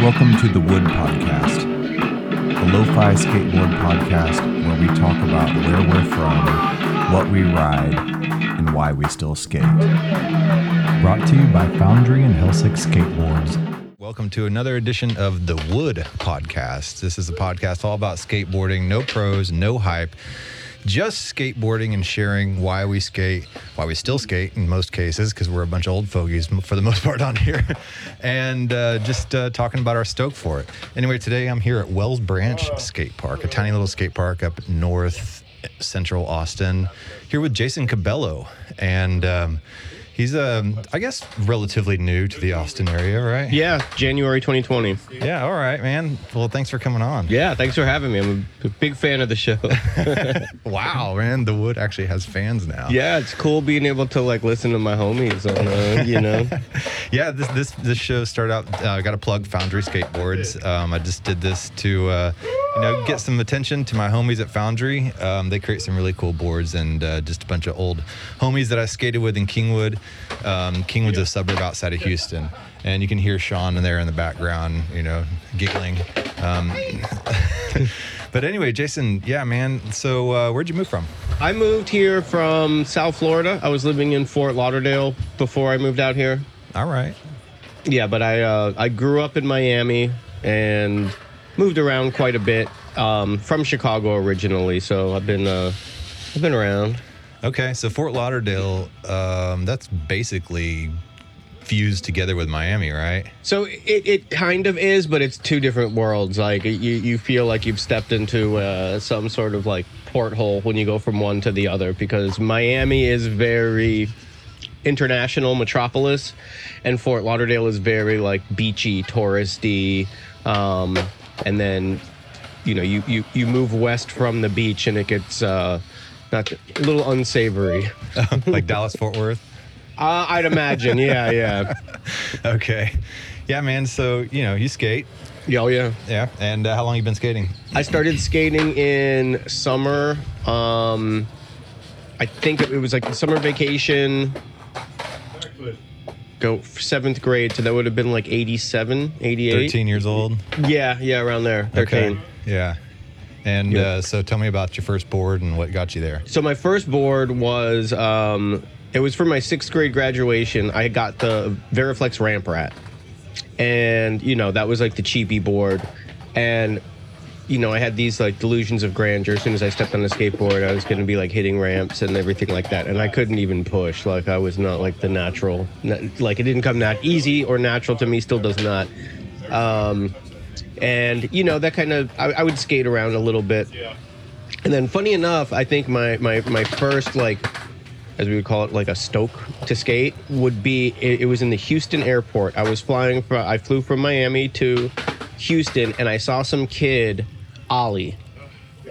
Welcome to the Wood Podcast, a lo fi skateboard podcast where we talk about where we're from, what we ride, and why we still skate. Brought to you by Foundry and Helsik Skateboards. Welcome to another edition of the Wood Podcast. This is a podcast all about skateboarding, no pros, no hype, just skateboarding and sharing why we skate, why we still skate in most cases, because we're a bunch of old fogies for the most part on here, and uh, just uh, talking about our stoke for it. Anyway, today I'm here at Wells Branch Skate Park, a tiny little skate park up north central Austin, here with Jason Cabello. And um, he's, um, I guess, relatively new to the Austin area, right? Yeah, January 2020. Yeah, all right, man. Well, thanks for coming on. Yeah, thanks for having me. I'm a big fan of the show. Wow, man. The Wood actually has fans now. yeah, it's cool being able to like listen to my homies on, uh, you know. Yeah, this this this show started out. uh, I got a plug Foundry Skateboards. Um, I just did this to uh, you know get some attention to my homies at Foundry. Um, they create some really cool boards and uh, just a bunch of old homies that I skated with in Kingwood. Um, Kingwood's a suburb outside of Houston, and you can hear Sean in there in the background, you know, giggling. Um, but anyway, Jason, yeah, man. So uh, where'd you move from? I moved here from South Florida. I was living in Fort Lauderdale before I moved out here. All right. Yeah, but I uh, I grew up in Miami and moved around quite a bit. Um, from Chicago originally, so I've been uh, I've been around. Okay, so Fort Lauderdale, um, that's basically fused together with Miami, right? So it, it kind of is, but it's two different worlds. Like you, you feel like you've stepped into uh, some sort of like porthole when you go from one to the other because Miami is very international metropolis, and Fort Lauderdale is very like beachy, touristy, um, and then you know you, you you move west from the beach and it gets uh, not a little unsavory. like Dallas Fort Worth. Uh, I'd imagine, yeah, yeah, Okay, yeah, man. So you know, you skate, yeah, oh, yeah. yeah. And uh, how long you been skating? I started skating in summer. Um, I think it was like summer vacation. Go seventh grade, so that would have been like 87, 88. Thirteen years old. Yeah, yeah, around there. 13. Okay. Yeah. And Yeah. uh, so tell me about your first board and what got you there. So my first board was um, it was for my sixth grade graduation. I got the Veriflex Ramp Rat, and you know that was like the cheapy board, and you know I had these like delusions of grandeur. As soon as I stepped on the skateboard, I was going to be like hitting ramps and everything like that, and I couldn't even push. Like I was not like the natural, na- like it didn't come that easy or natural to me. Still does not. Um, and you know that kind of I, I would skate around a little bit. And then, funny enough, I think my my my first like, as we would call it, like a stoke to skate would be. It, it was in the Houston airport. I was flying from. I flew from Miami to Houston, and I saw some kid, Ollie.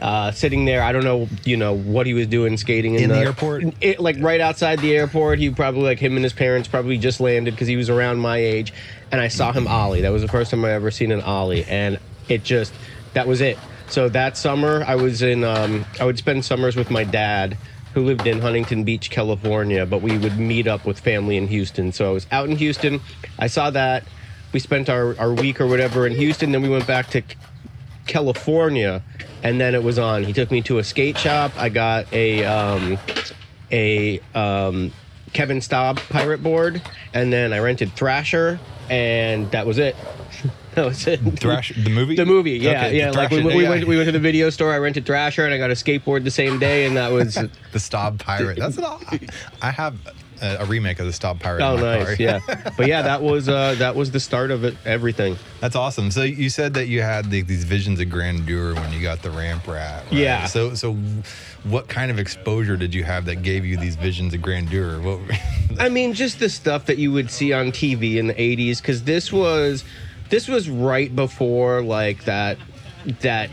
Uh, sitting there, I don't know, you know, what he was doing skating in, In the airport? it, like right outside the airport. He probably like him and his parents probably just landed because he was around my age, and I saw him ollie. That was the first time I ever seen an ollie, and it just that was it. So that summer, I was in. Um, I would spend summers with my dad, who lived in Huntington Beach, California, but we would meet up with family in Houston. So I was out in Houston. I saw that. We spent our, our week or whatever in Houston. Then we went back to California, and then it was on. He took me to a skate shop. I got a um, a um, Kevin Staab pirate board, and then I rented Thrasher, and that was it. that was it. Thrash the movie. The movie, yeah, Okay, yeah. Like we, we yeah. went, we went to the video store. I rented Thrasher, and I got a skateboard the same day, and that was the Staab Pirate. That's an. I have a, a remake of the Staab Pirate. oh nice, yeah. But yeah, that was uh, that was the start of it. Everything. That's awesome. So you said that you had the, these visions of grandeur when you got the ramp rat. right? Yeah. So so, what kind of exposure did you have that gave you these visions of grandeur? What? I mean, just the stuff that you would see on TV in the '80s, because this was, this was right before like that, that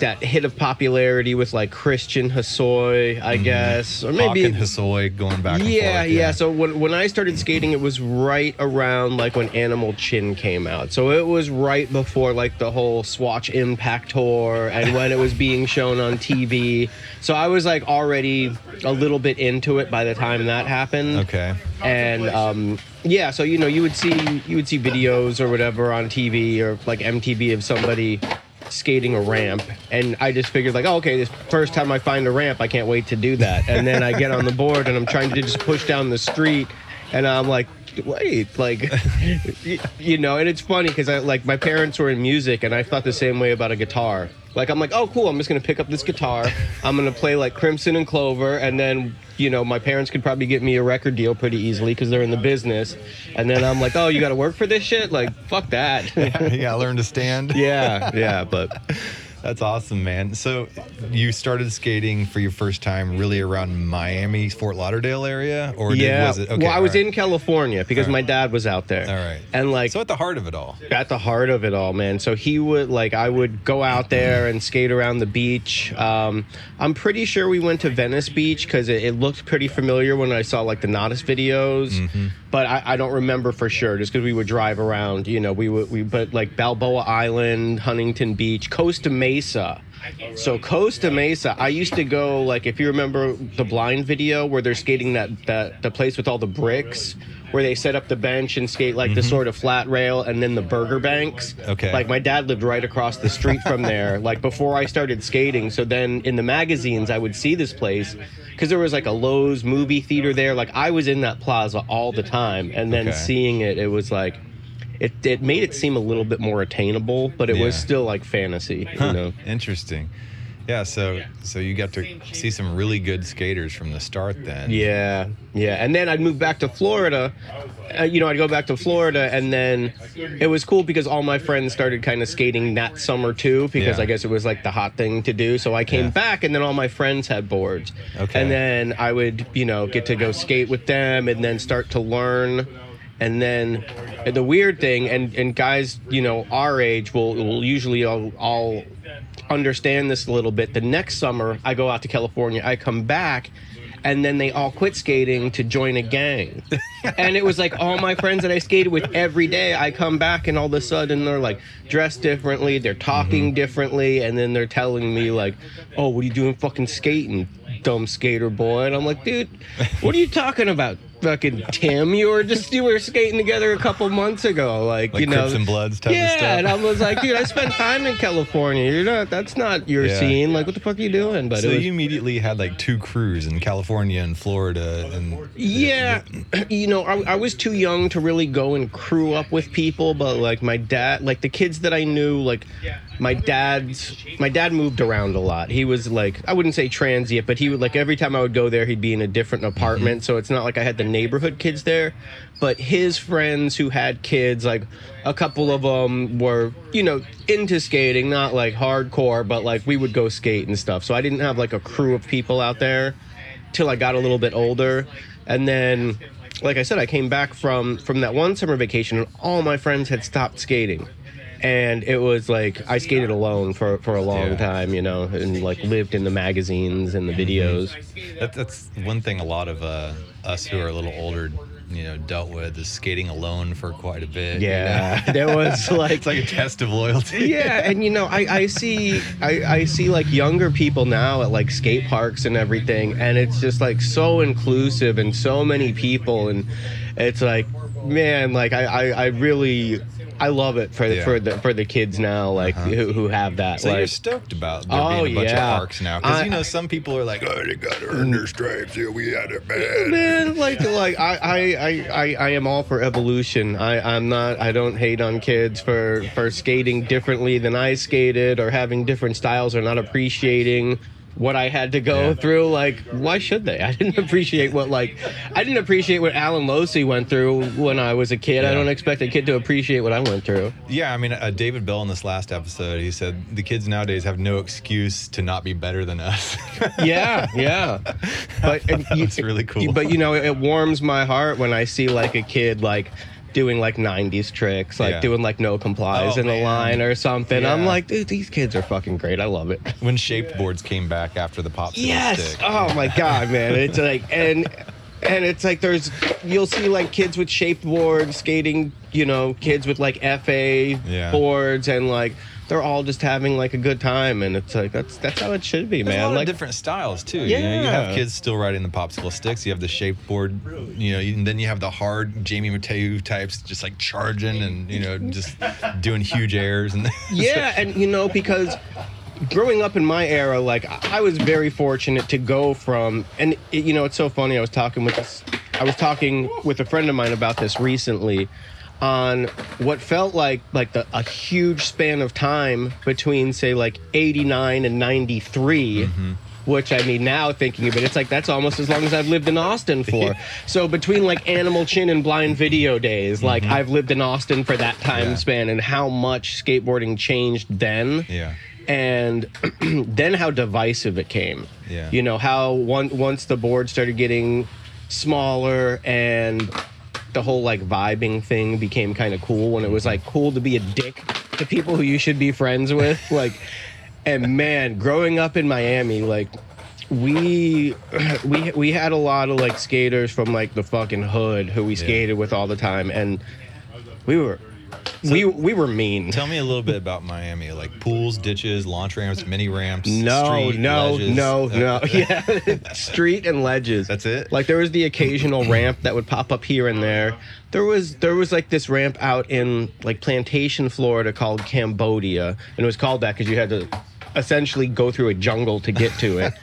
that hit of popularity with like Christian Hosoi, I guess, or Hawk maybe and Hosoi going back and yeah, forth. yeah. So when when I started skating, it was right around like when Animal Chin came out. So it was right before like the whole Swatch Impact tour and when it was being shown on TV. So I was like already a little bit into it by the time that happened. Okay. And um, yeah, so you know, you would see you would see videos or whatever on TV or like MTV of somebody skating a ramp and I just figured like, oh, okay, this first time I find a ramp, I can't wait to do that. And then I get on the board and I'm trying to just push down the street and I'm like, wait, like you know, and it's funny because I like my parents were in music and I thought the same way about a guitar. Like I'm like, oh cool, I'm just gonna pick up this guitar. I'm gonna play like Crimson and Clover, and then you know my parents could probably get me a record deal pretty easily because they're in the business. And then I'm like, oh, you got to work for this shit? Like fuck that. you gotta learn to stand. yeah, yeah, but That's awesome, man. So you started skating for your first time really around Miami, Fort Lauderdale area, or did, yeah. was it? Okay, well, I was right. in California because right. my dad was out there. All right. And like So at the heart of it all. at the heart of it all, man. So he would like I would go out there and skate around the beach. Um, I'm pretty sure we went to Venice Beach because it, it looked pretty familiar when I saw like the Nodis videos, but I, I don't remember for sure just because we would drive around. You know, we would we but like Balboa Island, Huntington Beach, Costa Mesa. Oh, so Costa Mesa, I used to go like if you remember the blind video where they're skating that that the place with all the bricks oh, where they set up the bench and skate like the mm-hmm. sort of flat rail and then the burger banks. Okay. Like my dad lived right across the street from there like before I started skating. So then in the magazines I would see this place because there was like a Loews movie theater there. Like I was in that plaza all the time and then Okay. seeing it it was like it, it made it seem a little bit more attainable, but it was still like fantasy, you know. Interesting. Yeah, so so you got to see some really good skaters from the start then. Yeah, yeah. And then I'd move back to Florida. Uh, you know, I'd go back to Florida, and then it was cool because all my friends started kind of skating that summer too, because Yeah. I guess it was like the hot thing to do. So I came Yeah. back, and then all my friends had boards. Okay. And then I would, you know, get to go skate with them, and then start to learn. And then and the weird thing, and, and guys, you know, our age will, will usually all, all understand this a little bit. The next summer, I go out to California, I come back, and then they all quit skating to join a gang. and it was like all my friends that I skated with every day, I come back, and all of a sudden they're like dressed differently, they're talking mm-hmm. differently, and then they're telling me, like, oh, what are you doing fucking skating? Dumb skater boy, and I'm like, dude, what are you talking about, fucking Tim? You were just you were skating together a couple months ago, like, Like you know, Crips and Bloods type of yeah, stuff. and I was like, dude, I spent time in California. You're not. That's not your Yeah. scene. Like, what the fuck are you doing? But So was, you immediately had like two crews in California and Florida, and yeah, you know, I, I was too young to really go and crew up with people. But like my dad, like the kids that I knew, like my dad's, my dad moved around a lot. He was like, I wouldn't say transient, but he would like every time I would go there, he'd be in a different mm-hmm. apartment. So it's not like I had the neighborhood kids there. But his friends who had kids, like a couple of them were, you know, into skating, not like hardcore, but like we would go skate and stuff. So I didn't have like a crew of people out there till I got a little bit older. And then, like I said, I came back from from that one summer vacation, and all my friends had stopped skating. And it was like I skated alone for, for a long Yeah. time, you know, and like lived in the magazines and the videos. that, that's one thing a lot of uh, us who are a little older, you know, dealt with is skating alone for quite a bit. you know? Yeah, there was like it's like a test of loyalty. yeah and you know i, I see I, I see like younger people now at like skate parks and everything and it's just like so inclusive and so many people and it's like man like i i, I really i love it for Yeah. for the for the kids now like uh-huh. who, who have that So you're stoked about there Oh, being a bunch yeah. of parks now, because you know some people are like, "Oh, they got to earn mm. their stripes. Yeah, we had it bad." man like like I, I I I I am all for evolution I I'm not I don't hate on kids for for skating differently than I skated or having different styles or not appreciating what I had to go Yeah. through like why should they I didn't appreciate what like I didn't appreciate what Allen Losi went through when I was a kid I don't expect a kid to appreciate what I went through Yeah, I mean, uh, David Bell in this last episode, he said the kids nowadays have no excuse to not be better than us. yeah, yeah. But That's really cool. But you know, it warms my heart when I see like a kid like doing like 90s tricks, like Yeah. doing like no complies Oh, in a line or something. I'm Yeah. like, dude, these kids are fucking great. I love it. When shaped boards came back after the popsicle Yes. stick. Oh my god, man. It's like and and it's like there's you'll see like kids with shaped boards skating, you know, kids with like FA Yeah. boards and like they're all just having like a good time and it's like that's that's how it should be, There's man. Like different styles too. You, know, you have kids still riding the popsicle sticks. You have the shaped board. You know, and then you have the hard Jamie Mateu types, just like charging and you know just doing huge airs and yeah, and you know because growing up in my era, like I I was very fortunate to go from, and it, you know it's so funny. I was talking with this, I was talking with a friend of mine about this recently, on what felt like like the, a huge span of time between say like '89 and '93. Mm-hmm. Which I mean, now thinking of it, it's like that's almost as long as I've lived in Austin for. so between like Animal Chin and Blind Video days, like mm-hmm. I've lived in Austin for that time Yeah. span, and how much skateboarding changed then yeah. and then how divisive it came. Yeah. You know how one once the board started getting smaller and the whole like vibing thing became kind of cool when it was like cool to be a dick to people who you should be friends with like and man growing up in Miami like we we we had a lot of like skaters from like the fucking hood who we skated with all the time and we were we we were mean Tell me a little bit about Miami, like pools, ditches, launch ramps, mini ramps. No, street, no, ledges. no, Uh, no. Yeah, street and ledges. That's it? Like there was the occasional ramp that would pop up here and there. There was there was like this ramp out in like Plantation, Florida, called Cambodia, and it was called that because you had to essentially go through a jungle to get to it.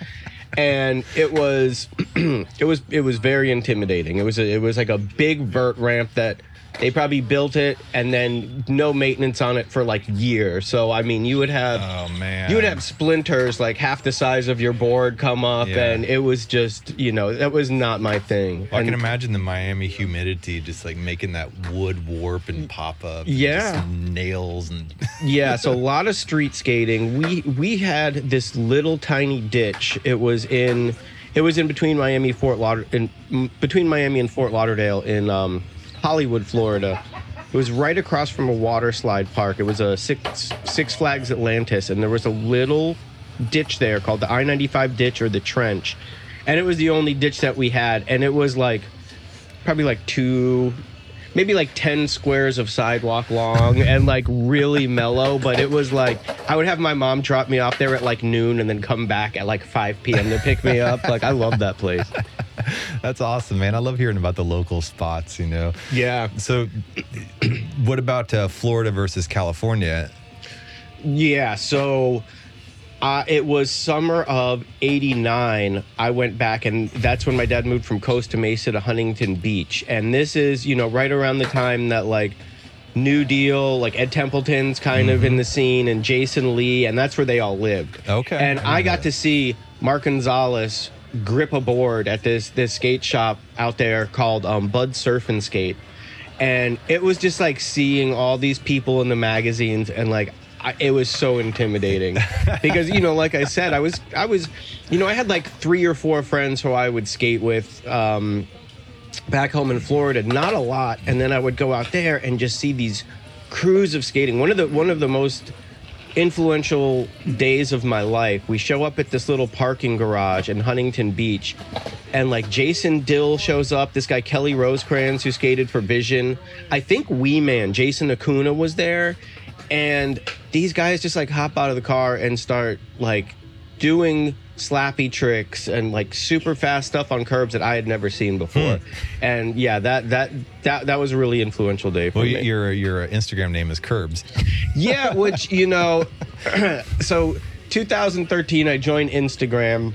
And it was, it was, it was very intimidating. It was, a, it was like a big vert ramp that they probably built it and then no maintenance on it for like years. So I mean, you would have, Oh man. you would have splinters like half the size of your board come up Yeah. and it was just you know that was not my thing I can imagine the Miami humidity just like making that wood warp and pop up. Yeah. nails and yeah so a lot of street skating we we had this little tiny ditch it was in it was in between miami fort lauder in between miami and fort lauderdale in um, hollywood florida. It was right across from a water slide park. It was a six six flags atlantis and there was a little ditch there called the i-95 ditch or the trench. And it was the only ditch that we had and it was like probably like two maybe like 10 squares of sidewalk long and like really mellow but it was like i would have my mom drop me off there at like noon and then come back at like 5 p.m to pick me up like i love that place that's awesome, man. I love hearing about the local spots. You know. yeah So, what about uh, Florida versus California? yeah so uh, it was summer of 89 i went back and that's when my dad moved from costa mesa to huntington beach. And this is you know right around the time that like new deal like ed templeton's kind of in the scene and jason lee and that's where they all lived. Okay. and I i got that. to see mark gonzalez grip a board at this this skate shop out there called um, bud surf and skate. And it was just like seeing all these people in the magazines and like I, it was so intimidating because you know like i said i was i was you know i had like three or four friends who i would skate with um, back home in florida not a lot and then i would go out there and just see these crews of skating one of the one of the most influential days of my life. We show up at this little parking garage in Huntington Beach, and like Jason Dill shows up. This guy Kelly Rosecrans, who skated for Vision. I think Wee Man Jason Acuna was there, and these guys just like hop out of the car and start like doing slappy tricks and like super fast stuff on curbs that I had never seen before. Hmm. And yeah, that that that that was a really influential day for Well, me. your your uh, Instagram name is Curbs. Yeah, which you know, so 2013, I joined Instagram.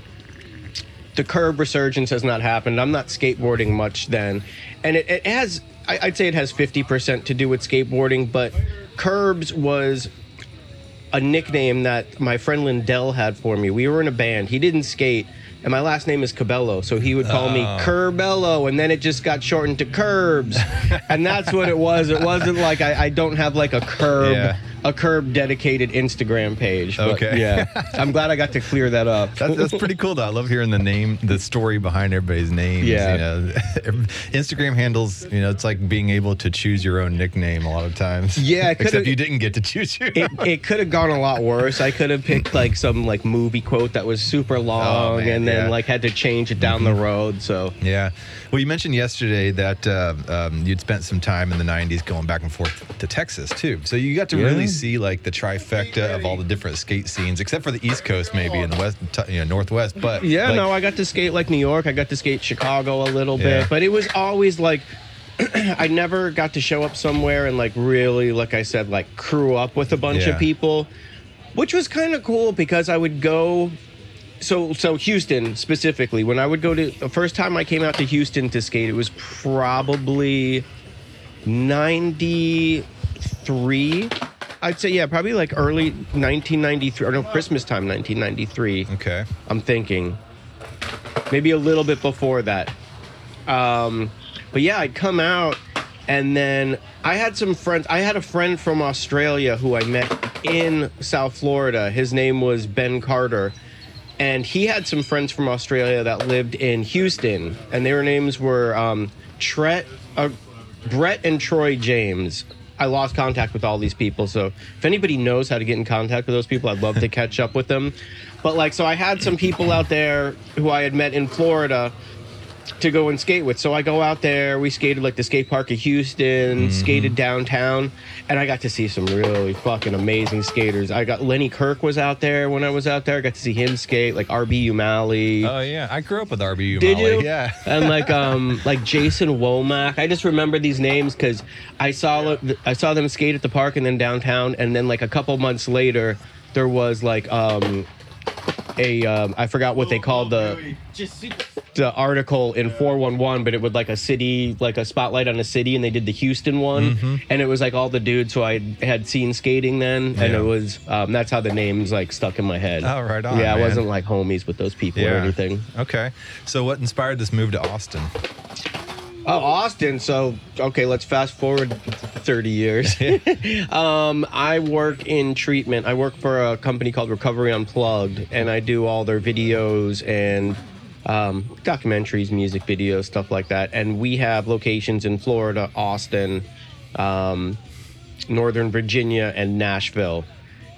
The curb resurgence has not happened. I'm not skateboarding much then, and it, it has. I, I'd say it has 50% to do with skateboarding, but Curbs was a nickname that my friend Lindell had for me. We were in a band. He didn't skate, and my last name is Cabello, so he would call me oh. Curbello, and then it just got shortened to Curbs, and that's what it was. It wasn't like I, I don't have like a curb Yeah. A curb dedicated Instagram page. Okay. Yeah. I'm glad I got to clear that up. That's, that's pretty cool though. I love hearing the name, the story behind everybody's names. Yeah. You know, Instagram handles, you know, it's like being able to choose your own nickname a lot of times. Yeah, Except you didn't get to choose your it, it could have gone a lot worse. I could have picked like some like movie quote that was super long Oh, man, and then yeah. like had to change it down the road. So Yeah. Well, you mentioned yesterday that uh, um, you'd spent some time in the 90s going back and forth to Texas, too. So you got to Yeah. really see like the trifecta of all the different skate scenes, except for the East Coast, maybe, in the West, you know, Northwest. But yeah, like, no, I got to skate like New York. I got to skate Chicago a little Yeah. bit, but it was always like I never got to show up somewhere and like really, like I said, like crew up with a bunch Yeah. of people, which was kind of cool because I would go. So, so Houston specifically, when I would go to the first time I came out to Houston to skate, it was probably 93 i'd say yeah probably like early 1993 or no christmas time 1993 Okay. i'm thinking maybe a little bit before that um but yeah i'd come out and then i had some friends i had a friend from australia who i met in south florida his name was ben carter and he had some friends from Australia that lived in Houston, and their names were um, Tret, uh, Brett and Troy James. I lost contact with all these people, so if anybody knows how to get in contact with those people, I'd love to catch up with them. But like, so I had some people out there who I had met in Florida to go and skate with. So I go out there. We skated like the skate park of Houston, skated downtown, and I got to see some really fucking amazing skaters. I got Lenny Kirk was out there when I was out there. I got to see him skate, like RB Umali. Oh, yeah. I grew up with RB RBU. Did you? Yeah. and like um like Jason Womack. I just remember these names because I saw I saw them skate at the park and then downtown, and then like a couple months later, there was like um a um, I forgot what they called the the article in 411 but it would like a city like a spotlight on a city and they did the houston one and it was like all the dudes who i had seen skating then and Yeah. it was um, that's how the names like stuck in my head Oh, right on, yeah i wasn't like homies with those people or anything Okay. So, what inspired this move to Austin? Oh, Austin. So, okay, let's fast forward 30 years. um, I work in treatment. I work for a company called Recovery Unplugged, and I do all their videos and um, documentaries, music videos, stuff like that. And we have locations in Florida, Austin, um, Northern Virginia, and Nashville.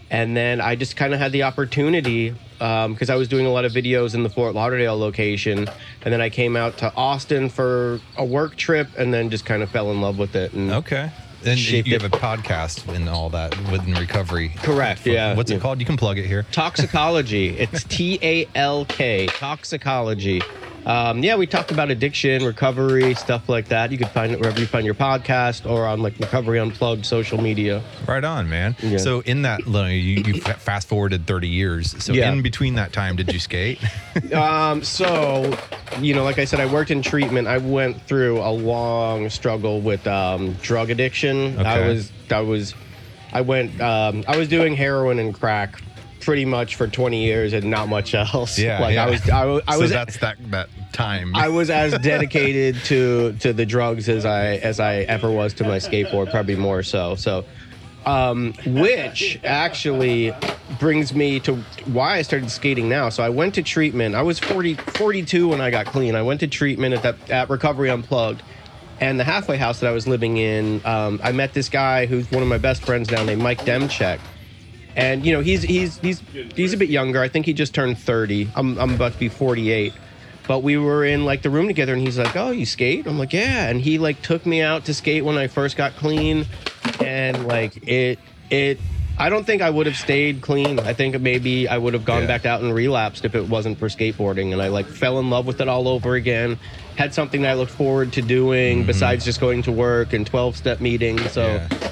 And then I just kind of had the opportunity because I was doing a lot of videos in the Fort Lauderdale location, and then I came out to Austin for a work trip, and then just kind of fell in love with it. And Okay. And you it. have a podcast and all that within recovery. Correct, yeah. What's Yeah. it called? You can plug it here. toxicology. It's T A L K. Toxicology. Um, yeah, we talked about addiction, recovery, stuff like that. You can find it wherever you find your podcast or on like Recovery Unplugged social media. Right on, man. Yeah. So in that, you, you fast forwarded 30 years. So Yeah. in between that time, did you skate? Um, so, you know, like I said, I worked in treatment. I went through a long struggle with um, drug addiction. Okay. I was, I was, I went, um, I was doing heroin and crack pretty much for 20 years and not much else. yeah. like yeah. I was, I, wa- I so was, that's that that time. I was as dedicated to to the drugs as I as I ever was to my skateboard, probably more so. So, um, which actually brings me to why I started skating now. So I went to treatment. I was 40, 42 when I got clean. I went to treatment at that at Recovery Unplugged. And the halfway house that I was living in, um, I met this guy who's one of my best friends now, named Mike Demchek and you know he's he's he's he's a bit younger. I think he just turned thirty. I'm I'm about to be forty eight. But we were in like the room together, and he's like, "Oh, you skate?" I'm like, "Yeah." And he like took me out to skate when I first got clean, and like it it. I don't think I would have stayed clean. I think maybe I would have gone Yeah. back out and relapsed if it wasn't for skateboarding. And I like fell in love with it all over again. Had something that I looked forward to doing besides just going to work and 12 step meetings. So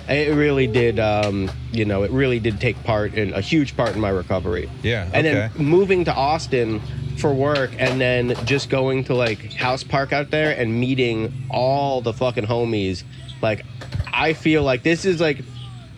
Yeah. it really did, um, you know, it really did take part in a huge part in my recovery. Yeah, And okay. then moving to Austin for work and then just going to like House Park out there and meeting all the fucking homies. Like, I feel like this is like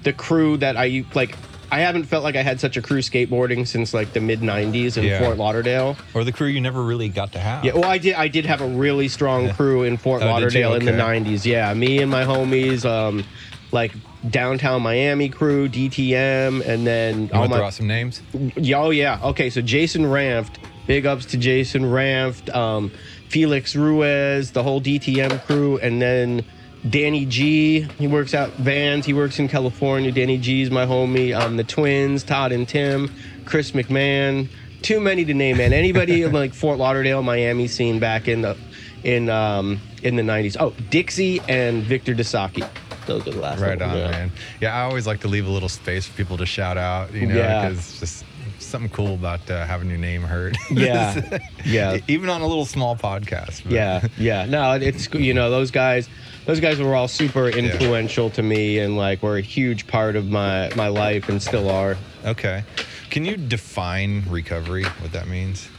the crew that I like. I haven't felt like I had such a crew skateboarding since like the mid '90s in Yeah. Fort Lauderdale. or the crew you never really got to have. Yeah, well, I did. I did have a really strong crew in Fort Oh, did you? Lauderdale in the Okay. '90s. Yeah, me and my homies. Um, like downtown Miami crew, DTM, and then You all want to my out some names? Yeah, Oh yeah. Okay, so Jason Ramft, big ups to Jason Ramft, um, Felix Ruiz, the whole DTM crew, and then Danny G. He works out vans. He works in California. Danny G's my homie. Um, the twins, Todd and Tim, Chris McMahon. Too many to name, man. Anybody in like Fort Lauderdale, Miami scene back in the in um in the '90s. Oh, Dixie and Victor Dasaki. Those are the last. Right on, man. Yeah, I always like to leave a little space for people to shout out, you know, because it's just something cool about uh, having your name heard. Yeah, yeah. Even on a little small podcast. but- Yeah, yeah. No, it's you know those guys. Those guys were all super influential to me, and like were a huge part of my my life, and still are. Okay. Can you define recovery? What that means?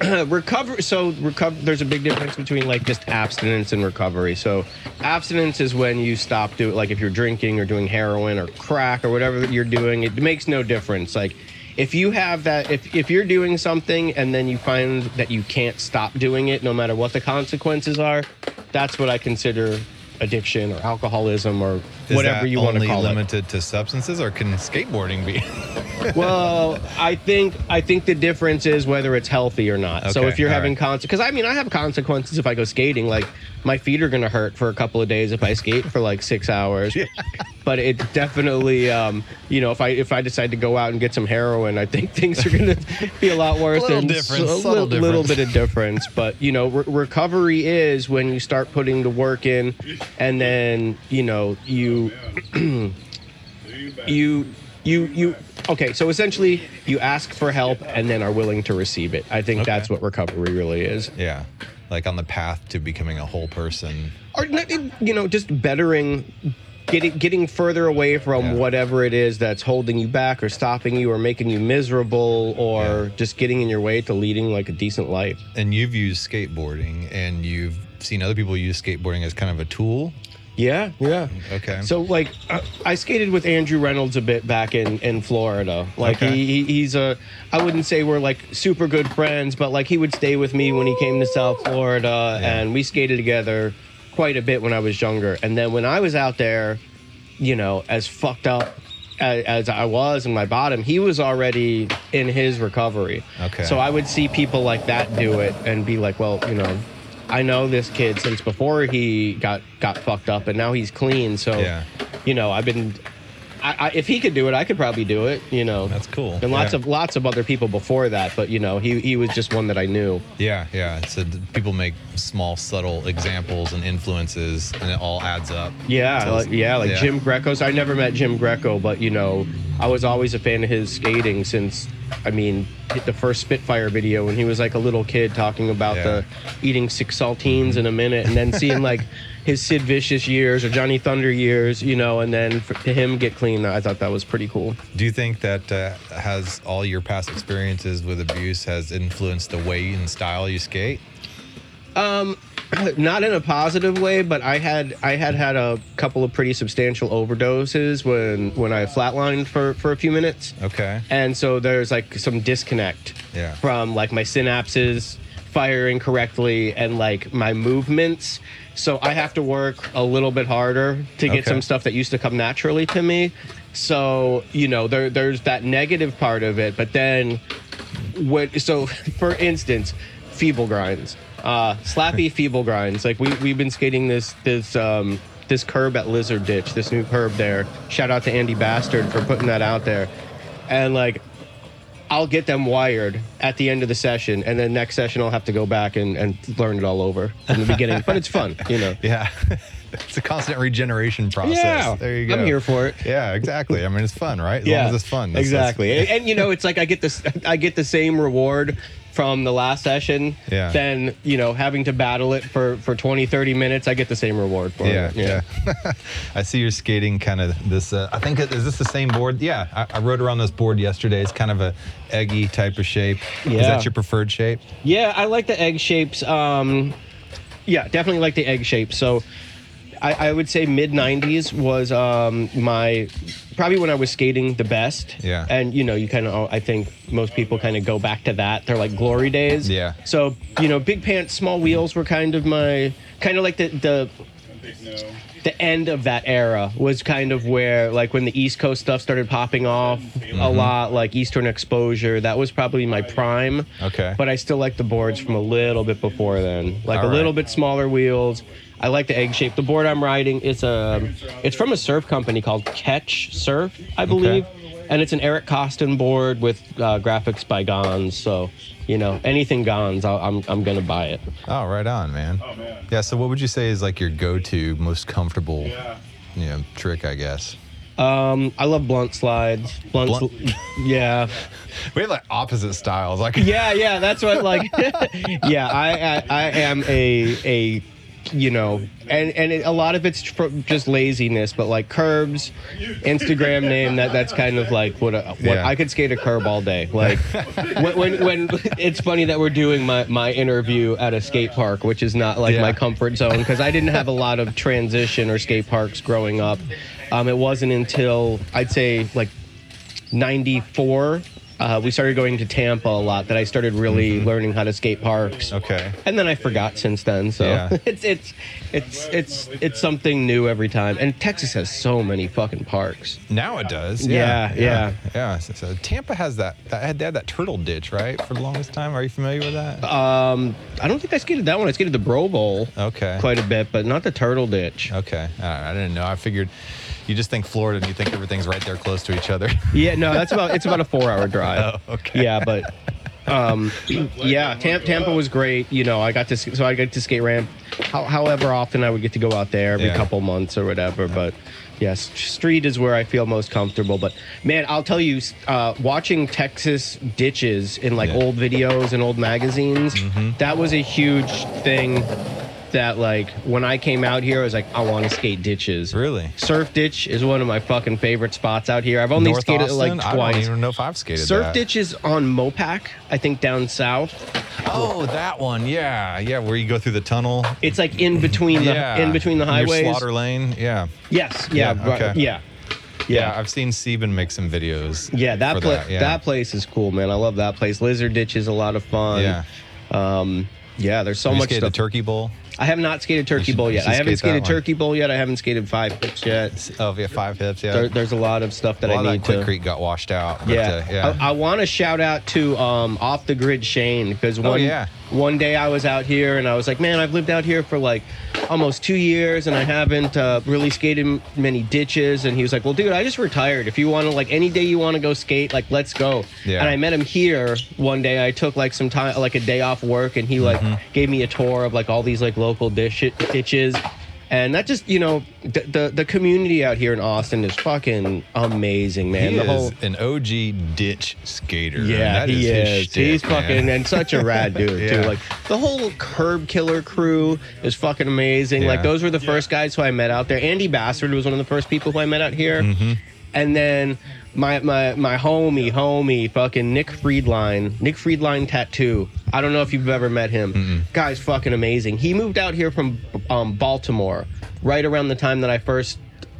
recover. So recover. There's a big difference between like just abstinence and recovery. So abstinence is when you stop doing like if you're drinking or doing heroin or crack or whatever you're doing. It makes no difference. Like if you have that, if if you're doing something and then you find that you can't stop doing it, no matter what the consequences are, that's what I consider addiction or alcoholism or Is whatever that you want to call it. limited to substances, or can skateboarding be? well, I think I think the difference is whether it's healthy or not. so if you're having right. consequences, because I mean, I have consequences if I go skating. Like my feet are gonna hurt for a couple of days if I skate for like six hours. But it definitely, um, you know, if I if I decide to go out and get some heroin, I think things are gonna be a lot worse. a Little and difference, a little, little bit of difference. But you know, re- recovery is when you start putting the work in, and then you know you you you you okay so essentially you ask for help and then are willing to receive it i think Okay. that's what recovery really is yeah, like on the path to becoming a whole person. or not- you know just bettering getting getting further away from Yeah. whatever it is that's holding you back or stopping you or making you miserable or just getting in your way to leading like a decent life And you've used skateboarding, and you've seen other people use skateboarding as kind of a tool. Yeah yeah Okay. So like, uh, I skated with Andrew Reynolds a bit back in in Florida. Like Okay. he, he he's a, I wouldn't say we're like super good friends, but like he would stay with me when he came to South Florida, Yeah. and we skated together quite a bit when I was younger. And then when I was out there, you know, as fucked up as, as I was in my bottom, he was already in his recovery. Okay. So I would see people like that do it and be like, well, you know. I know this kid since before he got got fucked up, and now he's clean. So, Yeah. you know, I've been. I, I, if he could do it, I could probably do it. You know, That's cool. And lots Yeah. of lots of other people before that, but you know, he he was just one that I knew. Yeah, yeah. So people make small, subtle examples and influences, and it all adds up. Yeah, like, yeah, like yeah. Jim Greco's. I never met Jim Greco, but you know, I was always a fan of his skating since. I mean, the first Spitfire video when he was like a little kid talking about Yeah. the eating six saltines in a minute, and then seeing like his Sid Vicious years or Johnny Thunder years, you know, and then for, to him get clean. I thought that was pretty cool. Do you think that uh, has all your past experiences with abuse has influenced the way and style you skate? not in a positive way, but I had I had had a couple of pretty substantial overdoses when when I flatlined for for a few minutes. Okay. and so there's like some disconnect Yeah. from like my synapses firing correctly and like my movements so i have to work a little bit harder to get Okay. some stuff that used to come naturally to me so you know there, there's that negative part of it but then what so for instance feeble grinds uh slappy feeble grinds like we, we've been skating this this um this curb at lizard ditch this new curb there shout out to andy Bassard for putting that out there and like I'll get them wired at the end of the session, and then next session I'll have to go back and, and learn it all over from the beginning. but it's fun, you know. Yeah. it's a constant regeneration process. Yeah, There you go. I'm here for it. Yeah, exactly. I mean, it's fun, right? As long as it's fun. That's- exactly. that's- and, and, you know, it's like I get this, I get the same reward from the last session. Yeah. Then you know, having to battle it for for 20, 30 minutes, I get the same reward for Yeah, it. yeah. yeah. I see you're skating kind of this. Uh, I think is this the same board? Yeah, I, I rode around this board yesterday. It's kind of a eggy type of shape. Yeah. Is that your preferred shape? Yeah, I like the egg shapes. Um, yeah, definitely like the egg shape. So I, I would say mid 90s was um, my probably when I was skating the best. Yeah. And you know, you kind of I think most people kind of go back to that. They're like glory days. Yeah. So you know, big pants, small wheels were kind of my kind of like the the the end of that era was kind of where like when the East Coast stuff started popping off a lot, like Eastern Exposure. That was probably my prime. Okay. But I still like the boards from a little bit before then, like All a little bit smaller wheels. I like the egg shape. The board I'm riding is a, it's from a surf company called Catch Surf, I believe, and it's an Eric Koston board with uh, graphics by Gons. So, you know, anything Gons, I'll, I'm I'm gonna buy it. Oh, right on, man. Oh, man. Yeah. So, what would you say is like your go-to, most comfortable, Yeah. you know, trick? I guess. Um, I love blunt slides. Blunt, Blunt- yeah. We have like opposite styles. Like, yeah, yeah, that's what like. yeah, I, I I am a a you know, and and it, a lot of it's fr- just laziness, but like curbs, Instagram name that that's kind of like what, a, what Yeah. I could skate a curb all day. Like when, when when it's funny that we're doing my my interview at a skate park, which is not like Yeah. my comfort zone because I didn't have a lot of transition or skate parks growing up. Um, it wasn't until I'd say like 94 uh, we started going to tampa a lot that i started really learning how to skate parks okay. and then i forgot since then so Yeah. it's it's it's it's it's something new every time and texas has so many fucking parks Now it does. Yeah, yeah. yeah. So, so Tampa has that. That had they had that turtle ditch, right, for the longest time. Are you familiar with that? um i don't think i skated that one i skated the bro bowl Okay. quite a bit but not the turtle ditch Okay. Right. I didn't know. I figured you just think Florida and you think everything's right there close to each other. yeah no that's about it's about a four hour drive Oh, okay. yeah but um yeah Tam- tampa was great you know i got to so i got to skate ramp how, however often i would get to go out there every Yeah. couple months or whatever but yes street is where i feel most comfortable but man i'll tell you uh, watching texas ditches in like Yeah. Mm-hmm. old videos and old magazines that was a huge thing that like when i came out here i was like i want to skate ditches Really? surf ditch is one of my fucking favorite spots out here i've only North skated it Austin? like I twice don't even know if I've skated Surf that. Ditch is on Mopac, I think down south. Oh, that one. Yeah, yeah. Where you go through the tunnel. It's like in between the yeah. in between the highways. Slaughter Lane. Yeah. Yes, yeah, Yeah, okay. yeah, Yeah. yeah. I've seen Sieben make some videos. Yeah, that for pla- that, that, place is cool, man. I love that place. Lizard Ditch is a lot of fun. Yeah. Um, yeah, there's so much stuff. the Turkey Bowl? I have not skated Turkey should- Bowl you yet. should I haven't skate that skated one. Turkey Bowl yet. I haven't skated Five Hips yet. Oh, yeah, five hips. Yeah. There, there's a lot of stuff that a lot I of need that Quick to. Creek got washed out. but, Yeah, uh, yeah. I, I want to shout out to um, Off the Grid Shane because one Oh, yeah. One day I was out here and I was like, man, I've lived out here for like almost two years and I haven't uh, really skated many ditches. And he was like, well, dude, I just retired. If you want to, like, any day you want to go skate, like, let's go. Yeah. And I met him here one day. I took like some time, like a day off work, and he like Mm-hmm. gave me a tour of like all these like local dish ditches. And that just, you know, the, the the community out here in Austin is fucking amazing, man. he the is whole an OG ditch skater. yeah, that he his is. shtick, He's man. fucking and such a rad dude Yeah. too. Like the whole Curb Killer crew is fucking amazing. Yeah. Like those were the first guys who I met out there. Andy Bassard was one of the first people who I met out here. Mm-hmm. And then my my my homie, homie, fucking Nick Friedline, Nick Friedline tattoo. I don't know if you've ever met him. Guy's fucking amazing. He moved out here from um, Baltimore right around the time that I first,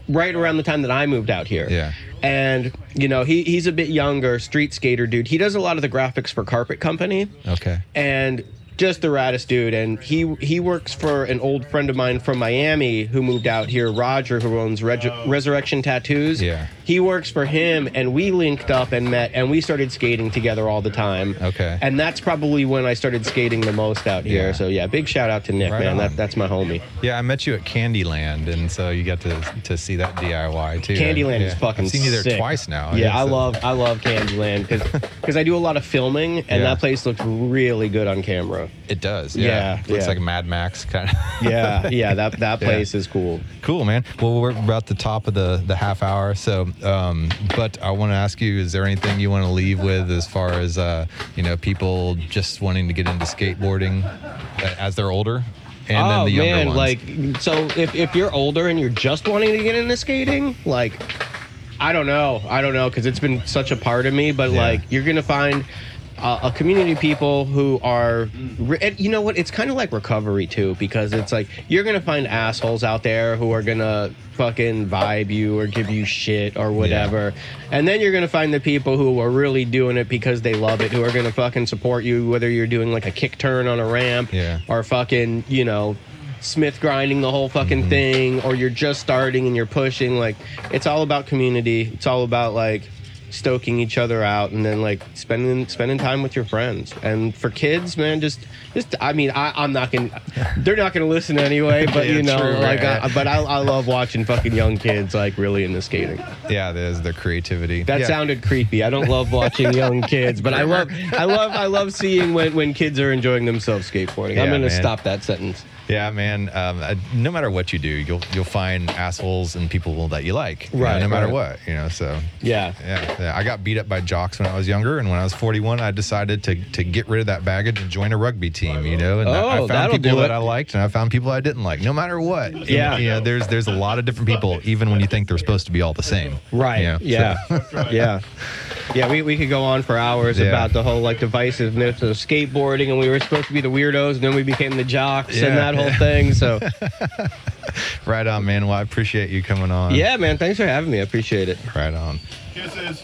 right around the time that I moved out here Yeah. and you know he he's a bit younger street skater dude he does a lot of the graphics for carpet company Okay. and just the raddest dude and he he works for an old friend of mine from miami who moved out here roger who owns Reg- resurrection tattoos Yeah. he works for him and we linked up and met and we started skating together all the time Okay. and that's probably when i started skating the most out here Yeah. so yeah big shout out to nick Right man on. that, that's my homie Yeah, I met you at Candyland, and so you got to to see that DIY too. Candyland yeah. is fucking I've seen you there sick. twice now. Yeah, I love I love Candyland because I do a lot of filming and Yeah. that place looks really good on camera. It does. Yeah. Yeah, Looks yeah. like Mad Max kind of. Yeah, yeah, that that Yeah. place is cool. Cool, man. Well, we're about the top of the the half hour, so um, but I want to ask you: Is there anything you want to leave with as far as uh, you know, people just wanting to get into skateboarding as they're older, and oh then the younger man, ones? like so if if you're older and you're just wanting to get into skating, like I don't know, I don't know because it's been such a part of me, but Yeah. like you're gonna find. Uh, a community of people who are, re- and you know what? It's kind of like recovery too, because it's like you're gonna find assholes out there who are gonna fucking vibe you or give you shit or whatever, and then you're gonna find the people who are really doing it because they love it, who are gonna fucking support you, whether you're doing like a kick turn on a ramp Yeah. or fucking, you know, Smith grinding the whole fucking thing, or you're just starting and you're pushing. Like it's all about community. It's all about like stoking each other out and then like spending spending time with your friends. And for kids, man, just just I mean, I, I'm not gonna they're not gonna listen anyway, but Yeah, you know, true, like right. I, but I, I love watching fucking young kids like really into skating. Yeah, there's the creativity. That yeah. sounded creepy. I don't love watching young kids, but I love I love I love seeing when, when kids are enjoying themselves skateboarding. I'm gonna man. stop that sentence. Yeah, man. Um, uh, no matter what you do, you'll you'll find assholes and people that you like. you know, Right, no matter right. what, you know. So Yeah. yeah, yeah. I got beat up by jocks when I was younger, and when I was 41, I decided to to get rid of that baggage and join a rugby team. You know, and I- Oh, I found people that. I liked, and I found people I didn't like. No matter what. And, Yeah. you know, there's there's a lot of different people, even when you think they're supposed to be all the same. Right. You know, so- Yeah. yeah. Yeah, we, we could go on for hours Yeah. about the whole like divisiveness of skateboarding and we were supposed to be the weirdos and then we became the jocks Yeah. and that whole thing. So right on, man. Well, I appreciate you coming on. yeah, man, thanks for having me. I appreciate it. Right on. Kisses.